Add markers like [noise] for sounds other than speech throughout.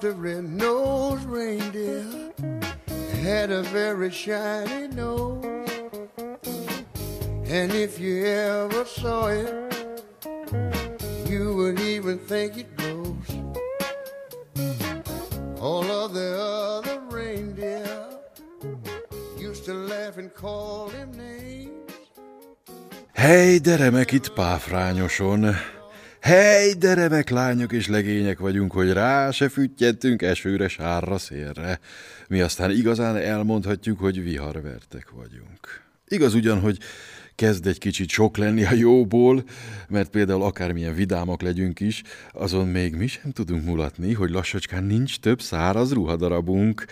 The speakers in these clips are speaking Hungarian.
the red-nosed reindeer had a very shiny nose. And if you ever saw it, you would even think it glows. All of the other reindeer used to laugh and call him names. Hely, de itt páfrányoson! Hely, de remek lányok és legények vagyunk, hogy rá se füttyentünk esőre, sárra, szélre. Mi aztán igazán elmondhatjuk, hogy viharvertek vagyunk. Igaz ugyan, hogy kezd egy kicsit sok lenni a jóból, mert például akármilyen vidámak legyünk is, azon még mi sem tudunk mulatni, hogy lassacskán nincs több száraz ruhadarabunk.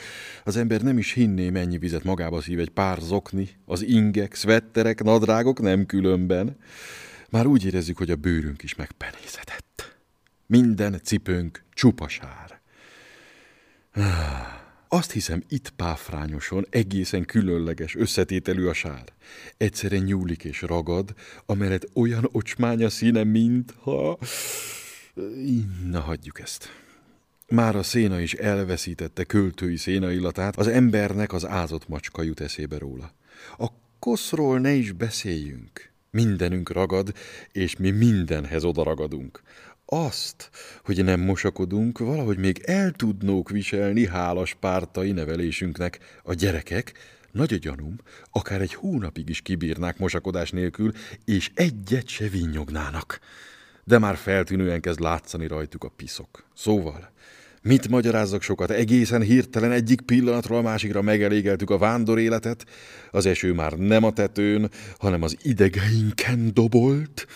Az ember nem is hinné, mennyi vizet magába szív egy pár zokni, az ingek, szvetterek, nadrágok nem különben. Már úgy érezzük, hogy a bőrünk is megpenészedett. Minden cipőnk csupasár. Azt hiszem, itt páfrányoson egészen különleges összetételű a sár. Egyszerűen nyúlik és ragad, amellett olyan ocsmánya színe, mintha... Na, hagyjuk ezt. Már a széna is elveszítette költői széna illatát, az embernek az ázott macska jut eszébe róla. A koszról ne is beszéljünk. Mindenünk ragad, és mi mindenhez odaragadunk. Azt, hogy nem mosakodunk, valahogy még el tudnók viselni hálas pártai nevelésünknek. A gyerekek, nagy a gyanúm, akár egy hónapig is kibírnák mosakodás nélkül, és egyet se vinnyognának. De már feltűnően kezd látszani rajtuk a piszok. Szóval, Mit magyarázzak sokat? Egészen hirtelen egyik pillanatról a másikra megelégeltük a vándor életet. Az eső már nem a tetőn, hanem az idegeinken dobolt.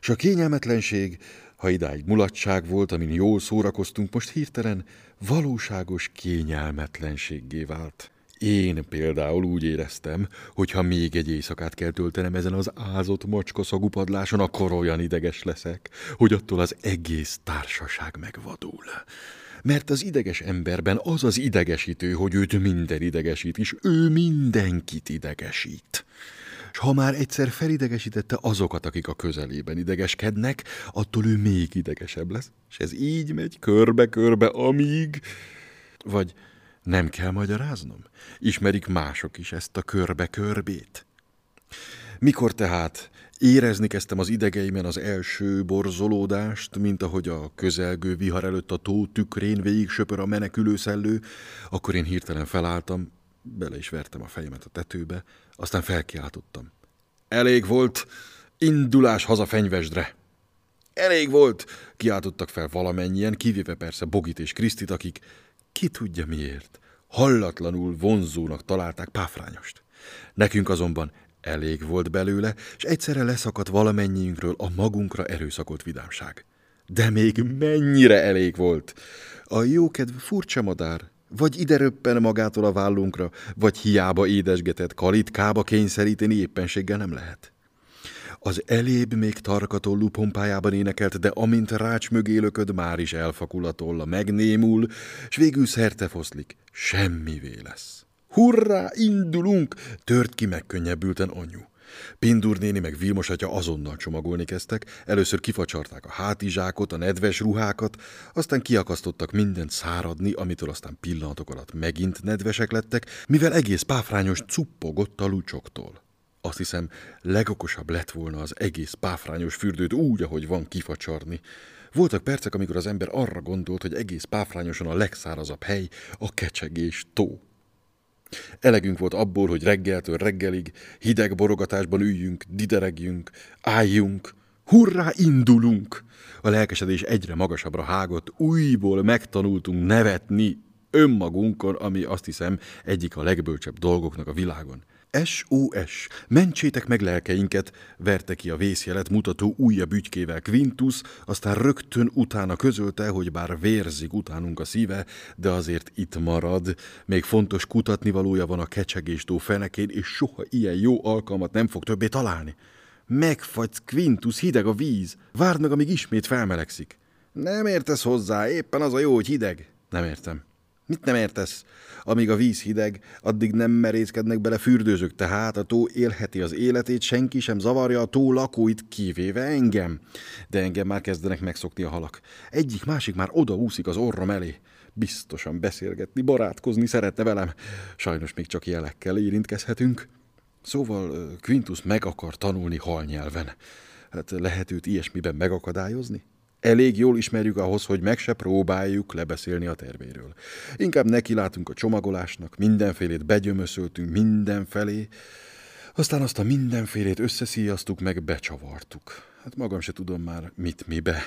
És a kényelmetlenség, ha idáig mulatság volt, amin jól szórakoztunk, most hirtelen valóságos kényelmetlenséggé vált. Én például úgy éreztem, hogy ha még egy éjszakát kell töltenem ezen az ázott macska szagú padláson, akkor olyan ideges leszek, hogy attól az egész társaság megvadul mert az ideges emberben az az idegesítő, hogy őt minden idegesít, és ő mindenkit idegesít. És ha már egyszer felidegesítette azokat, akik a közelében idegeskednek, attól ő még idegesebb lesz, és ez így megy körbe-körbe, amíg... Vagy nem kell magyaráznom? Ismerik mások is ezt a körbe-körbét? Mikor tehát Érezni kezdtem az idegeimen az első borzolódást, mint ahogy a közelgő vihar előtt a tó tükrén végig söpör a menekülő szellő, akkor én hirtelen felálltam, bele is vertem a fejemet a tetőbe, aztán felkiáltottam. Elég volt, indulás haza fenyvesdre! Elég volt, kiáltottak fel valamennyien, kivéve persze Bogit és Krisztit, akik, ki tudja miért, hallatlanul vonzónak találták páfrányost. Nekünk azonban Elég volt belőle, és egyszerre leszakadt valamennyiünkről a magunkra erőszakolt vidámság. De még mennyire elég volt! A jókedv furcsa madár, vagy ide röppen magától a vállunkra, vagy hiába édesgetett kalitkába kényszeríteni éppenséggel nem lehet. Az elébb még tarkatollú pompájában énekelt, de amint rács mögé lököd, már is elfakul a tolla, megnémul, s végül szerte foszlik, semmivé lesz. Hurrá, indulunk! Tört ki megkönnyebbülten anyu. Pindur néni meg Vilmos atya azonnal csomagolni kezdtek, először kifacsarták a hátizsákot, a nedves ruhákat, aztán kiakasztottak mindent száradni, amitől aztán pillanatok alatt megint nedvesek lettek, mivel egész páfrányos cuppogott a lucsoktól. Azt hiszem, legokosabb lett volna az egész páfrányos fürdőt úgy, ahogy van kifacsarni. Voltak percek, amikor az ember arra gondolt, hogy egész páfrányosan a legszárazabb hely a kecsegés tó. Elegünk volt abból, hogy reggeltől reggelig hideg borogatásban üljünk, dideregjünk, álljunk, hurrá, indulunk! A lelkesedés egyre magasabbra hágott, újból megtanultunk nevetni önmagunkon, ami azt hiszem egyik a legbölcsebb dolgoknak a világon. SOS, mentsétek meg lelkeinket, verte ki a vészjelet mutató újabb ügykével Quintus, aztán rögtön utána közölte, hogy bár vérzik utánunk a szíve, de azért itt marad. Még fontos kutatni valója van a kecsegéstó fenekén, és soha ilyen jó alkalmat nem fog többé találni. Megfagysz, Quintus, hideg a víz. Várd meg, amíg ismét felmelegszik. Nem értesz hozzá, éppen az a jó, hogy hideg. Nem értem. Mit nem értesz? Amíg a víz hideg, addig nem merészkednek bele fürdőzők, tehát a tó élheti az életét, senki sem zavarja a tó lakóit, kivéve engem. De engem már kezdenek megszokni a halak. Egyik másik már oda úszik az orrom elé. biztosan beszélgetni, barátkozni szeretne velem. Sajnos még csak jelekkel érintkezhetünk. Szóval Quintus meg akar tanulni halnyelven. Hát lehet őt ilyesmiben megakadályozni? Elég jól ismerjük ahhoz, hogy meg se próbáljuk lebeszélni a tervéről. Inkább neki látunk a csomagolásnak, mindenfélét begyömöszöltünk mindenfelé, aztán azt a mindenfélét összeszíjaztuk, meg becsavartuk. Hát magam se tudom már, mit mibe.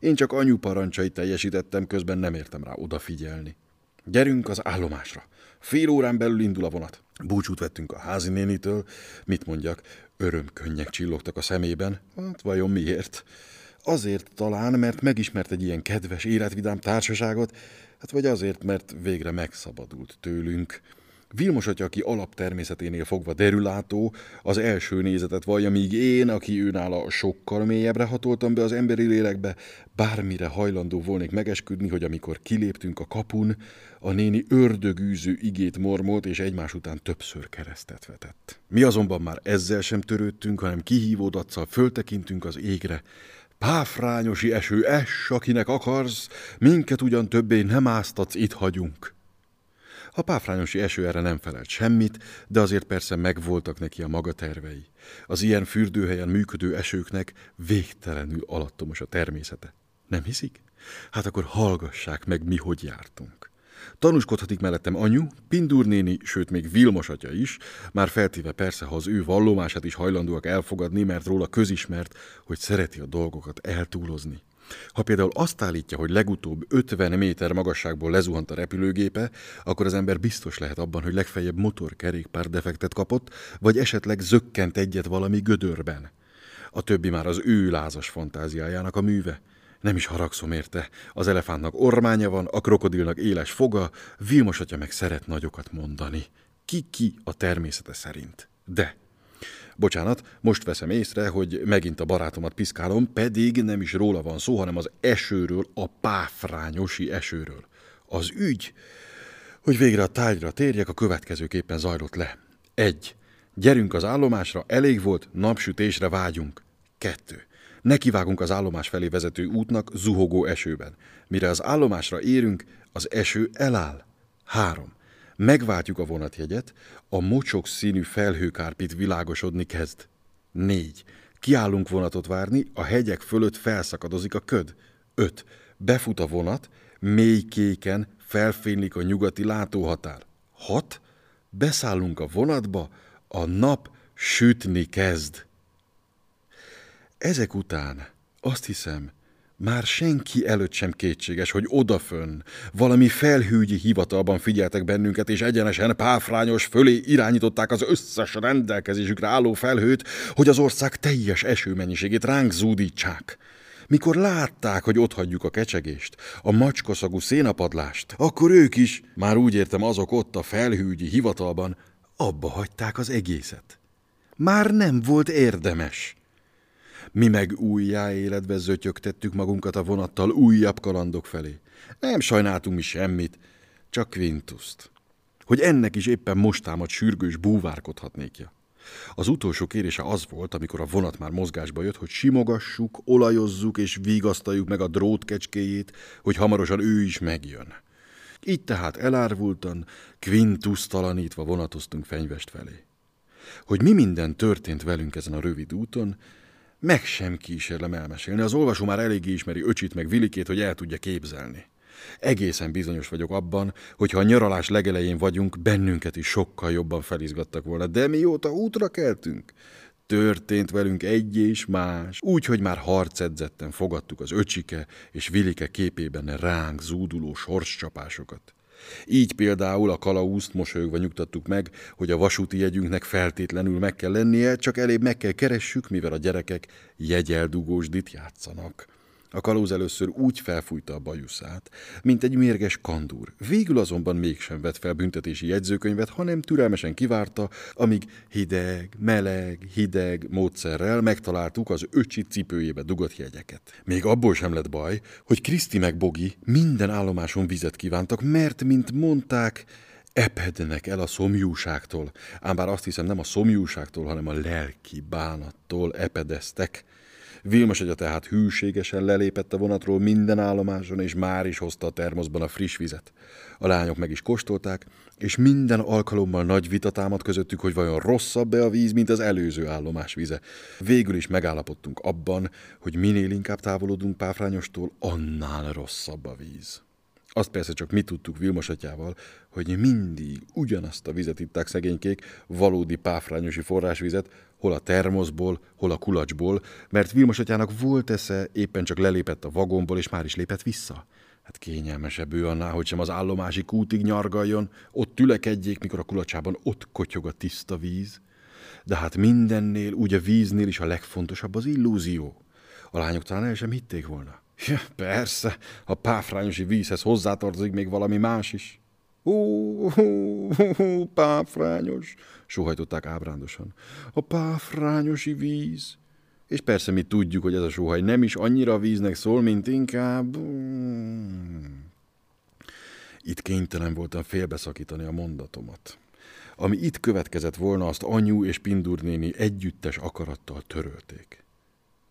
Én csak anyu parancsait teljesítettem, közben nem értem rá odafigyelni. Gyerünk az állomásra. Fél órán belül indul a vonat. Búcsút vettünk a házi nénitől. Mit mondjak, örömkönnyek csillogtak a szemében. Hát vajon miért? Azért talán, mert megismert egy ilyen kedves, életvidám társaságot, hát vagy azért, mert végre megszabadult tőlünk. Vilmos atya, aki alaptermészeténél fogva derülátó, az első nézetet vallja, míg én, aki őnála sokkal mélyebbre hatoltam be az emberi lélekbe, bármire hajlandó volnék megesküdni, hogy amikor kiléptünk a kapun, a néni ördögűző igét mormolt, és egymás után többször keresztet vetett. Mi azonban már ezzel sem törődtünk, hanem kihívódatszal föltekintünk az égre, Páfrányosi eső, es, akinek akarsz, minket ugyan többé nem áztatsz, itt hagyunk. A páfrányosi eső erre nem felelt semmit, de azért persze megvoltak neki a maga tervei. Az ilyen fürdőhelyen működő esőknek végtelenül alattomos a természete. Nem hiszik? Hát akkor hallgassák meg, mi hogy jártunk. Tanúskodhatik mellettem anyu, Pindur néni, sőt még Vilmos atya is, már feltéve persze, ha az ő vallomását is hajlandóak elfogadni, mert róla közismert, hogy szereti a dolgokat eltúlozni. Ha például azt állítja, hogy legutóbb 50 méter magasságból lezuhant a repülőgépe, akkor az ember biztos lehet abban, hogy legfeljebb motorkerékpár defektet kapott, vagy esetleg zökkent egyet valami gödörben. A többi már az ő lázas fantáziájának a műve. Nem is haragszom érte. Az elefántnak ormánya van, a krokodilnak éles foga, Vilmos atya meg szeret nagyokat mondani. Ki-ki a természete szerint. De Bocsánat, most veszem észre, hogy megint a barátomat piszkálom, pedig nem is róla van szó, hanem az esőről, a páfrányosi esőről. Az ügy, hogy végre a tájra térjek, a következőképpen zajlott le. Egy. Gyerünk az állomásra, elég volt, napsütésre vágyunk. Kettő. Nekivágunk az állomás felé vezető útnak zuhogó esőben. Mire az állomásra érünk, az eső eláll. Három. Megváltjuk a vonatjegyet, a mocsok színű felhőkárpit világosodni kezd. Négy. Kiállunk vonatot várni, a hegyek fölött felszakadozik a köd. Öt. Befut a vonat, mély kéken felfénylik a nyugati látóhatár. Hat. Beszállunk a vonatba, a nap sütni kezd. Ezek után azt hiszem, már senki előtt sem kétséges, hogy odafönn, valami felhűgyi hivatalban figyeltek bennünket, és egyenesen páfrányos fölé irányították az összes rendelkezésükre álló felhőt, hogy az ország teljes esőmennyiségét ránk zúdítsák. Mikor látták, hogy ott hagyjuk a kecsegést, a macskaszagú szénapadlást, akkor ők is, már úgy értem azok ott a felhűgyi hivatalban, abba hagyták az egészet. Már nem volt érdemes. Mi meg újjá életbe zötyögtettük magunkat a vonattal újabb kalandok felé. Nem sajnáltunk mi semmit, csak Quintuszt. Hogy ennek is éppen most támad sürgős búvárkodhatnékja. Az utolsó kérése az volt, amikor a vonat már mozgásba jött, hogy simogassuk, olajozzuk és vigasztaljuk meg a drótkecskéjét, hogy hamarosan ő is megjön. Így tehát elárvultan, talanítva vonatoztunk fenyvest felé. Hogy mi minden történt velünk ezen a rövid úton, meg sem kísérlem elmesélni. Az olvasó már eléggé ismeri öcsit meg vilikét, hogy el tudja képzelni. Egészen bizonyos vagyok abban, hogy ha a nyaralás legelején vagyunk, bennünket is sokkal jobban felizgattak volna. De mióta útra keltünk, történt velünk egy és más, úgy, hogy már harcedzetten fogadtuk az öcsike és Vilike képében ránk zúduló sorscsapásokat. Így például a kalauzt mosolyogva nyugtattuk meg, hogy a vasúti jegyünknek feltétlenül meg kell lennie, csak elébb meg kell keressük, mivel a gyerekek jegyeldugósdit játszanak. A kalóz először úgy felfújta a bajuszát, mint egy mérges kandúr. Végül azonban mégsem vett fel büntetési jegyzőkönyvet, hanem türelmesen kivárta, amíg hideg, meleg, hideg módszerrel megtaláltuk az öcsi cipőjébe dugott jegyeket. Még abból sem lett baj, hogy Kriszti meg Bogi minden állomáson vizet kívántak, mert, mint mondták, epednek el a szomjúságtól. Ám bár azt hiszem nem a szomjúságtól, hanem a lelki bánattól epedeztek. Vilmos agya tehát hűségesen lelépett a vonatról minden állomáson, és már is hozta a termoszban a friss vizet. A lányok meg is kóstolták, és minden alkalommal nagy vita támad közöttük, hogy vajon rosszabb-e a víz, mint az előző állomás vize. Végül is megállapodtunk abban, hogy minél inkább távolodunk Páfrányostól, annál rosszabb a víz. Azt persze csak mi tudtuk Vilmos atyával, hogy mindig ugyanazt a vizet itták szegénykék, valódi páfrányosi forrásvizet, hol a termoszból, hol a kulacsból, mert Vilmos atyának volt esze, éppen csak lelépett a vagomból, és már is lépett vissza. Hát kényelmesebb ő annál, hogy sem az állomási kútig nyargaljon, ott tülekedjék, mikor a kulacsában ott kotyog a tiszta víz. De hát mindennél, úgy a víznél is a legfontosabb az illúzió. A lányok talán el sem hitték volna. Ja, persze, a páfrányosi vízhez hozzátartozik még valami más is. Ó, páfrányos, sóhajtották ábrándosan. A páfrányosi víz. És persze mi tudjuk, hogy ez a sóhaj nem is annyira víznek szól, mint inkább... Itt kénytelen voltam félbeszakítani a mondatomat. Ami itt következett volna, azt anyu és Pindur néni együttes akarattal törölték.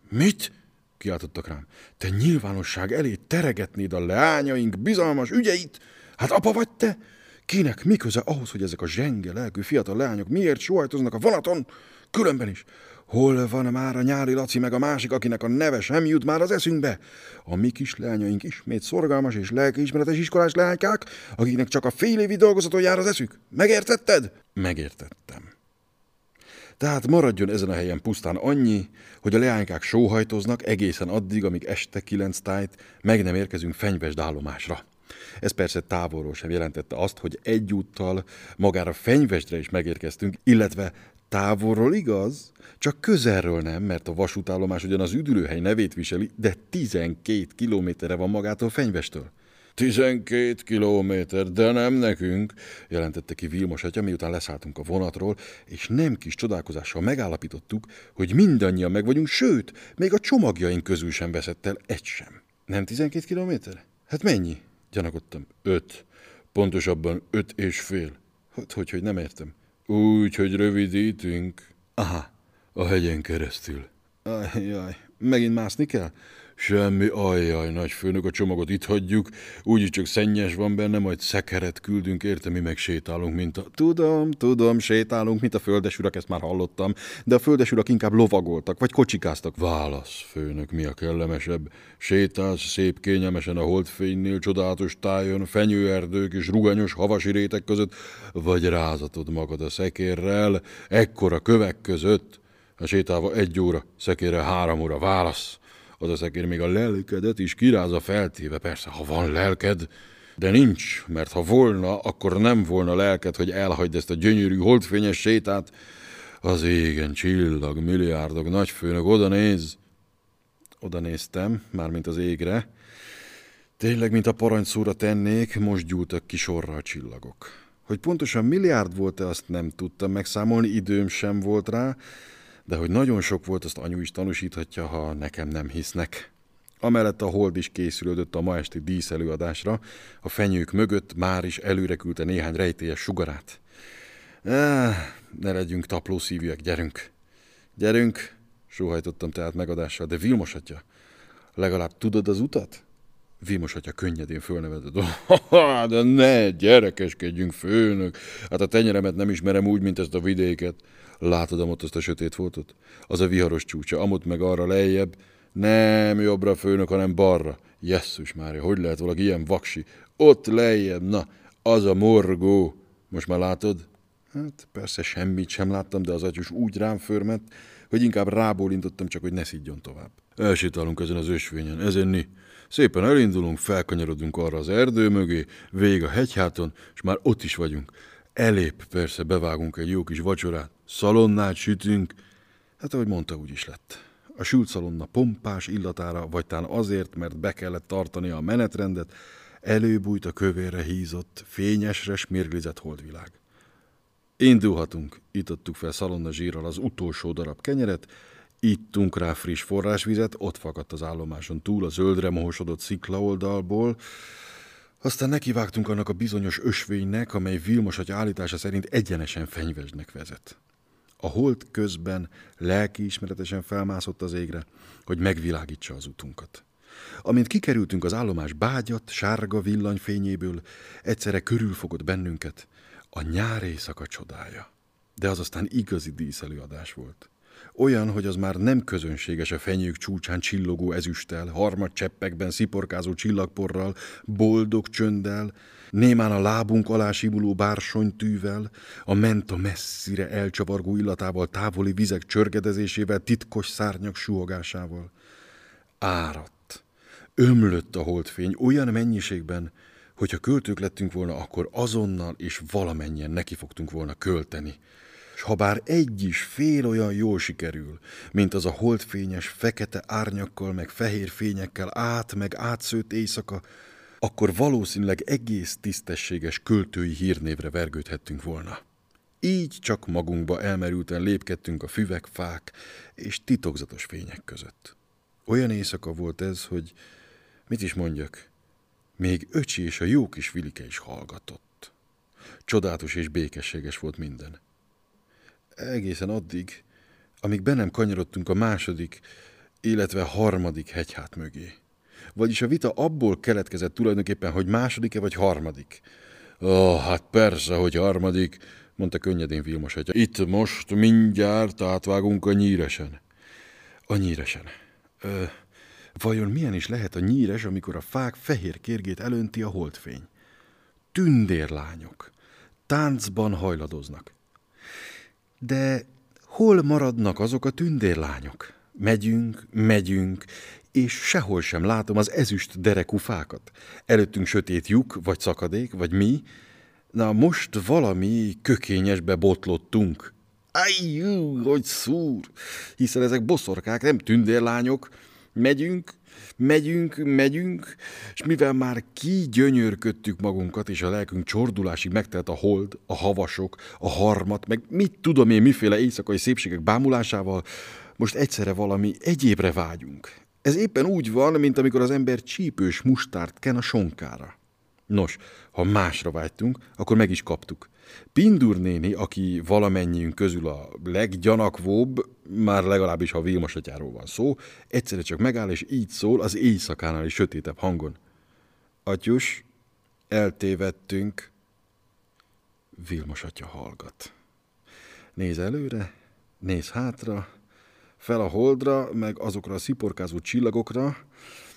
Mit? kiáltottak rám. Te nyilvánosság elé teregetnéd a leányaink bizalmas ügyeit? Hát apa vagy te? Kinek mi köze ahhoz, hogy ezek a zsenge lelkű fiatal leányok miért sóhajtoznak a vonaton? Különben is. Hol van már a nyári Laci meg a másik, akinek a neve sem jut már az eszünkbe? A mi kis leányaink ismét szorgalmas és lelkiismeretes iskolás leánykák, akiknek csak a fél évi dolgozaton jár az eszük. Megértetted? Megértettem. Tehát maradjon ezen a helyen pusztán annyi, hogy a leánykák sóhajtoznak egészen addig, amíg este kilenc tájt meg nem érkezünk fenyvesd állomásra. Ez persze távolról sem jelentette azt, hogy egyúttal magára fenyvesdre is megérkeztünk, illetve távolról igaz, csak közelről nem, mert a vasútállomás ugyan az üdülőhely nevét viseli, de 12 kilométerre van magától fenyvestől. Tizenkét kilométer, de nem nekünk, jelentette ki Vilmos atya, miután leszálltunk a vonatról, és nem kis csodálkozással megállapítottuk, hogy mindannyian meg vagyunk, sőt, még a csomagjaink közül sem veszett el egy sem. Nem tizenkét kilométer? Hát mennyi? Gyanakodtam. Öt. Pontosabban öt és fél. Hát, hogy, hogy nem értem. Úgy, hogy rövidítünk. Aha, a hegyen keresztül. Ajjaj, megint mászni kell? Semmi, ajjaj, nagy főnök, a csomagot itt hagyjuk, úgyis csak szennyes van benne, majd szekeret küldünk, érte, mi meg sétálunk, mint a... Tudom, tudom, sétálunk, mint a földesurak, ezt már hallottam, de a földesurak inkább lovagoltak, vagy kocsikáztak. Válasz, főnök, mi a kellemesebb? Sétálsz szép kényelmesen a holdfénynél, csodálatos tájon, fenyőerdők és ruganyos havasi rétek között, vagy rázatod magad a szekérrel, ekkora kövek között, a sétálva egy óra, szekérre három óra, válasz az a szekér még a lelkedet is kirázza feltéve, persze, ha van lelked, de nincs, mert ha volna, akkor nem volna lelked, hogy elhagyd ezt a gyönyörű, holdfényes sétát. Az égen csillag, milliárdok, nagyfőnök, oda néz. Oda néztem, mármint az égre. Tényleg, mint a parancsszóra tennék, most gyúltak ki sorra a csillagok. Hogy pontosan milliárd volt-e, azt nem tudtam megszámolni, időm sem volt rá, de hogy nagyon sok volt, azt anyu is tanúsíthatja, ha nekem nem hisznek. Amellett a hold is készülődött a ma esti díszelőadásra, a fenyők mögött már is előre küldte néhány rejtélyes sugarát. Ah, ne legyünk tapló szívűek, gyerünk! Gyerünk! Sóhajtottam tehát megadással, de Vilmos atya, legalább tudod az utat? Vilmos atya könnyedén fölnevetett. [laughs] de ne, gyerekeskedjünk, főnök! Hát a tenyeremet nem ismerem úgy, mint ezt a vidéket. Látod amott azt a sötét foltot? Az a viharos csúcsa, amott meg arra lejjebb. Nem jobbra főnök, hanem balra. Jesszus Mária, hogy lehet valaki ilyen vaksi? Ott lejjebb, na, az a morgó. Most már látod? Hát persze semmit sem láttam, de az atyus úgy rám förmet, hogy inkább rábólintottam csak, hogy ne szidjon tovább. Elsétálunk ezen az ösvényen, ezen ni. Szépen elindulunk, felkanyarodunk arra az erdő mögé, vég a hegyháton, és már ott is vagyunk. Elép, persze, bevágunk egy jó kis vacsorát, szalonnát sütünk. Hát ahogy mondta, úgy is lett. A sült pompás illatára, vagy talán azért, mert be kellett tartani a menetrendet, előbújt a kövére hízott, fényesre smérglizett holdvilág. Indulhatunk, itottuk fel szalonna zsírral az utolsó darab kenyeret, ittunk rá friss forrásvizet, ott fakadt az állomáson túl a zöldre mohosodott sziklaoldalból, aztán nekivágtunk annak a bizonyos ösvénynek, amely Vilmos atya állítása szerint egyenesen fenyvesdnek vezet. A hold közben lelkiismeretesen felmászott az égre, hogy megvilágítsa az utunkat. Amint kikerültünk az állomás bágyat, sárga villanyfényéből, egyszerre körülfogott bennünket a nyár éjszaka csodája. De az aztán igazi díszelőadás volt. Olyan, hogy az már nem közönséges a fenyők csúcsán csillogó ezüsttel, harmad cseppekben sziporkázó csillagporral, boldog csönddel, némán a lábunk alá simuló bársonytűvel, a menta messzire elcsavargó illatával, távoli vizek csörgedezésével, titkos szárnyak suhogásával. Áradt, ömlött a holdfény olyan mennyiségben, hogyha költők lettünk volna, akkor azonnal és valamennyien nekifogtunk volna költeni, és ha bár egy is fél olyan jól sikerül, mint az a holdfényes, fekete árnyakkal, meg fehér fényekkel át, meg átszőtt éjszaka, akkor valószínűleg egész tisztességes költői hírnévre vergődhettünk volna. Így csak magunkba elmerülten lépkedtünk a füvek, fák és titokzatos fények között. Olyan éjszaka volt ez, hogy mit is mondjak, még öcsi és a jó kis Vilike is hallgatott. Csodálatos és békességes volt minden egészen addig, amíg be nem kanyarodtunk a második, illetve harmadik hegyhát mögé. Vagyis a vita abból keletkezett tulajdonképpen, hogy második-e vagy harmadik. Ó, oh, hát persze, hogy harmadik, mondta könnyedén Vilmos atya. Itt most mindjárt átvágunk a nyíresen. A nyíresen. Ö, vajon milyen is lehet a nyíres, amikor a fák fehér kérgét elönti a holdfény? Tündérlányok. Táncban hajladoznak. De hol maradnak azok a tündérlányok? Megyünk, megyünk, és sehol sem látom az ezüst derekú fákat. Előttünk sötét lyuk, vagy szakadék, vagy mi. Na most valami kökényesbe botlottunk. Ajjú, hogy szúr! Hiszen ezek boszorkák, nem tündérlányok. Megyünk, Megyünk, megyünk, és mivel már kigyönyörködtük magunkat, és a lelkünk csordulásig megtelt a hold, a havasok, a harmat, meg mit tudom én, miféle éjszakai szépségek bámulásával, most egyszerre valami egyébre vágyunk. Ez éppen úgy van, mint amikor az ember csípős mustárt ken a sonkára. Nos, ha másra vágytunk, akkor meg is kaptuk. Pindur néni, aki valamennyiünk közül a leggyanakvóbb, már legalábbis ha Vilmos atyáról van szó, egyszerre csak megáll, és így szól az éjszakánál is sötétebb hangon. Atyus, eltévedtünk. Vilmos atya hallgat. Néz előre, néz hátra, fel a holdra, meg azokra a sziporkázó csillagokra,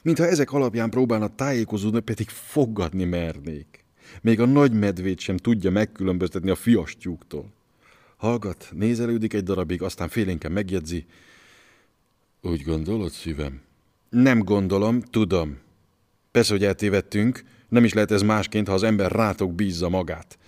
mintha ezek alapján próbálna tájékozódni, pedig fogadni mernék. Még a nagy medvét sem tudja megkülönböztetni a fiastyúktól. Hallgat, nézelődik egy darabig, aztán félénken megjegyzi. Úgy gondolod, szívem? Nem gondolom, tudom. Persze, hogy eltévedtünk, nem is lehet ez másként, ha az ember rátok bízza magát.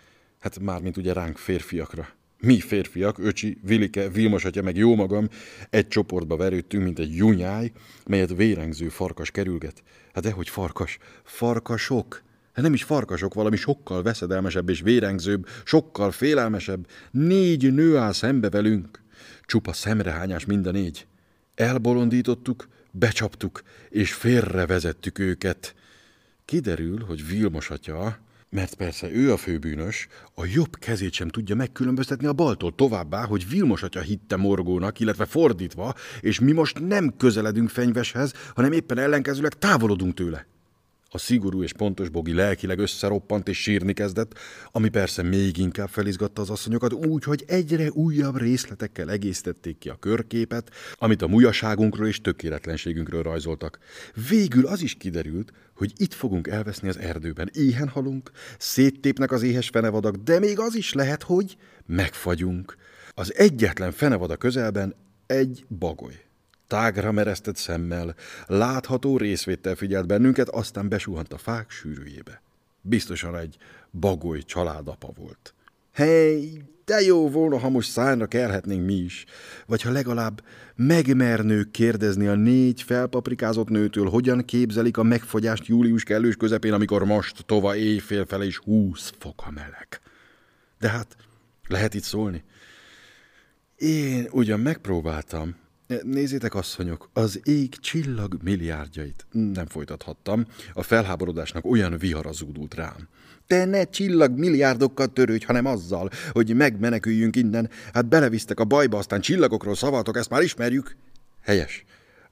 Hát mármint ugye ránk férfiakra. Mi férfiak, öcsi, Vilike, Vilmos atya, meg jó magam, egy csoportba verődtünk, mint egy junyáj, melyet vérengző farkas kerülget. Hát dehogy farkas, farkasok. Hát nem is farkasok, valami sokkal veszedelmesebb és vérengzőbb, sokkal félelmesebb. Négy nő áll szembe velünk. Csupa szemrehányás mind a négy. Elbolondítottuk, becsaptuk, és félrevezettük őket. Kiderül, hogy Vilmos atya, mert persze ő a főbűnös, a jobb kezét sem tudja megkülönböztetni a baltól továbbá, hogy Vilmos atya hitte morgónak, illetve fordítva, és mi most nem közeledünk fenyveshez, hanem éppen ellenkezőleg távolodunk tőle. A szigorú és pontos bogi lelkileg összeroppant és sírni kezdett, ami persze még inkább felizgatta az asszonyokat úgy, hogy egyre újabb részletekkel egészítették ki a körképet, amit a mujaságunkról és tökéletlenségünkről rajzoltak. Végül az is kiderült, hogy itt fogunk elveszni az erdőben. Éhen halunk, széttépnek az éhes fenevadak, de még az is lehet, hogy megfagyunk. Az egyetlen fenevad a közelben egy bagoly tágra meresztett szemmel, látható részvétel figyelt bennünket, aztán besuhant a fák sűrűjébe. Biztosan egy bagoly családapa volt. Hey, de jó volna, ha most szányra kelhetnénk mi is, vagy ha legalább megmernők kérdezni a négy felpaprikázott nőtől, hogyan képzelik a megfogyást július kellős közepén, amikor most tova éjfél fele is húsz fok a meleg. De hát lehet itt szólni. Én ugyan megpróbáltam, Nézzétek, asszonyok, az ég csillag milliárdjait. Nem folytathattam. A felháborodásnak olyan vihara zúdult rám. Te ne csillag milliárdokkal törődj, hanem azzal, hogy megmeneküljünk innen. Hát belevisztek a bajba, aztán csillagokról szavaltok, ezt már ismerjük. Helyes.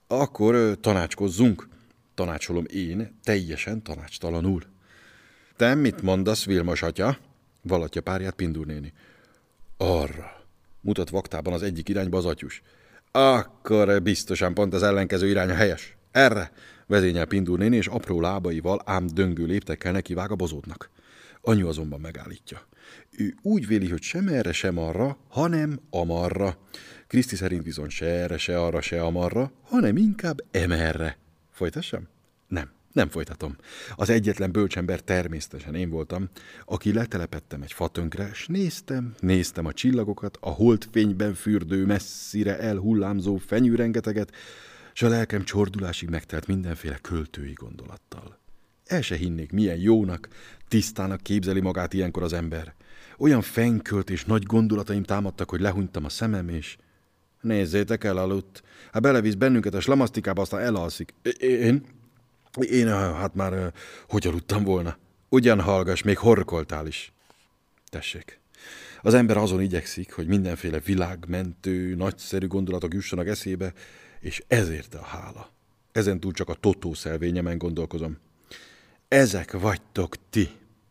Akkor tanácskozzunk. Tanácsolom én, teljesen tanácstalanul. Te mit mondasz, Vilmos atya? Vallatja párját Pindur néni. Arra. Mutat vaktában az egyik irányba az atyus. Akkor biztosan pont az ellenkező irány a helyes. Erre vezényel Pindur néni, és apró lábaival ám döngő léptekkel neki vág a bozótnak. Anyu azonban megállítja. Ő úgy véli, hogy sem erre, sem arra, hanem amarra. Kriszti szerint viszont se erre, se arra, se amarra, hanem inkább emerre. Folytassam? Nem. Nem folytatom. Az egyetlen bölcsember természetesen én voltam, aki letelepettem egy fatönkre, és néztem, néztem a csillagokat, a holdfényben fürdő, messzire elhullámzó fenyőrengeteget, és a lelkem csordulásig megtelt mindenféle költői gondolattal. El se hinnék, milyen jónak, tisztának képzeli magát ilyenkor az ember. Olyan fenkölt és nagy gondolataim támadtak, hogy lehunytam a szemem, és... Nézzétek, elaludt. Hát belevisz bennünket a slamasztikába, aztán elalszik. Én? Én, hát már hogy aludtam volna? Ugyan hallgass, még horkoltál is. Tessék. Az ember azon igyekszik, hogy mindenféle világmentő, nagyszerű gondolatok jussanak eszébe, és ezért a hála. Ezen túl csak a totó szelvényemen gondolkozom. Ezek vagytok ti,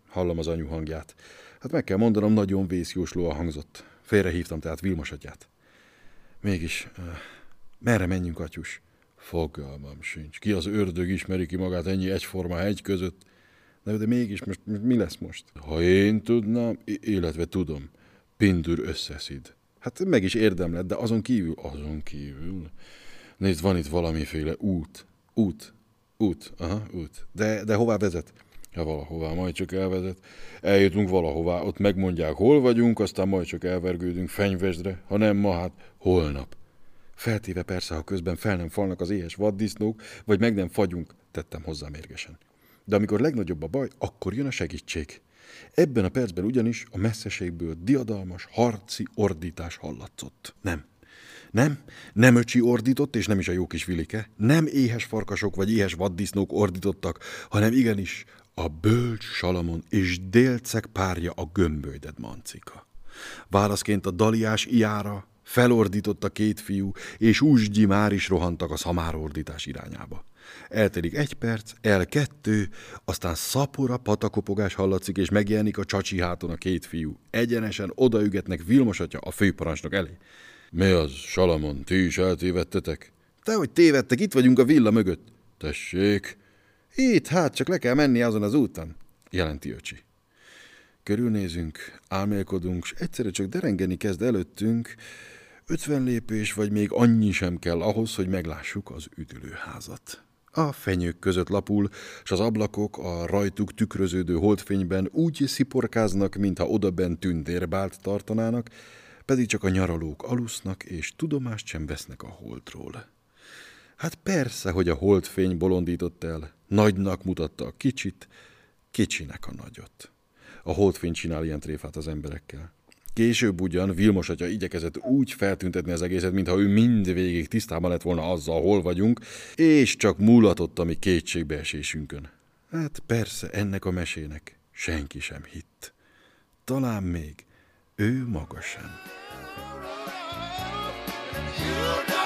hallom az anyu hangját. Hát meg kell mondanom, nagyon vészjóslóan hangzott. Félrehívtam tehát Vilmos atyát. Mégis, uh, merre menjünk, atyus? Fogalmam sincs. Ki az ördög ismeri ki magát ennyi egyforma hegy között? Na, de mégis most mi lesz most? Ha én tudnám, illetve tudom, Pindur összeszid. Hát meg is érdemled, de azon kívül, azon kívül. Nézd, van itt valamiféle út. Út. Út. Aha, út. De, de hová vezet? Ja, valahová, majd csak elvezet. Eljutunk valahová, ott megmondják, hol vagyunk, aztán majd csak elvergődünk fenyvesdre, ha nem ma, hát holnap. Feltéve persze, ha közben fel nem falnak az éhes vaddisznók, vagy meg nem fagyunk, tettem hozzá mérgesen. De amikor legnagyobb a baj, akkor jön a segítség. Ebben a percben ugyanis a messzeségből diadalmas, harci ordítás hallatszott. Nem. Nem, nem öcsi ordított, és nem is a jó kis vilike. Nem éhes farkasok vagy éhes vaddisznók ordítottak, hanem igenis a bölcs Salamon és délceg párja a gömbölyded mancika. Válaszként a daliás iára, Felordított a két fiú, és úsgyi már is rohantak a szamárordítás irányába. Eltelik egy perc, el kettő, aztán szapora patakopogás hallatszik, és megjelenik a csacsi háton a két fiú. Egyenesen odaügetnek Vilmos atya a főparancsnok elé. Mi az, Salamon, ti is eltévedtetek? Te, hogy tévedtek, itt vagyunk a villa mögött. Tessék. Itt, hát, csak le kell menni azon az úton, jelenti öcsi. Körülnézünk, álmélkodunk, és egyszerre csak derengeni kezd előttünk, Ötven lépés vagy még annyi sem kell ahhoz, hogy meglássuk az üdülőházat. A fenyők között lapul, s az ablakok a rajtuk tükröződő holdfényben úgy sziporkáznak, mintha odabent tündérbált tartanának, pedig csak a nyaralók alusznak, és tudomást sem vesznek a holdról. Hát persze, hogy a holdfény bolondított el, nagynak mutatta a kicsit, kicsinek a nagyot. A holdfény csinál ilyen tréfát az emberekkel. Később ugyan Vilmos atya igyekezett úgy feltüntetni az egészet, mintha ő mindvégig tisztában lett volna azzal, hol vagyunk, és csak múlatott a mi kétségbeesésünkön. Hát persze, ennek a mesének senki sem hitt. Talán még ő maga sem. You know.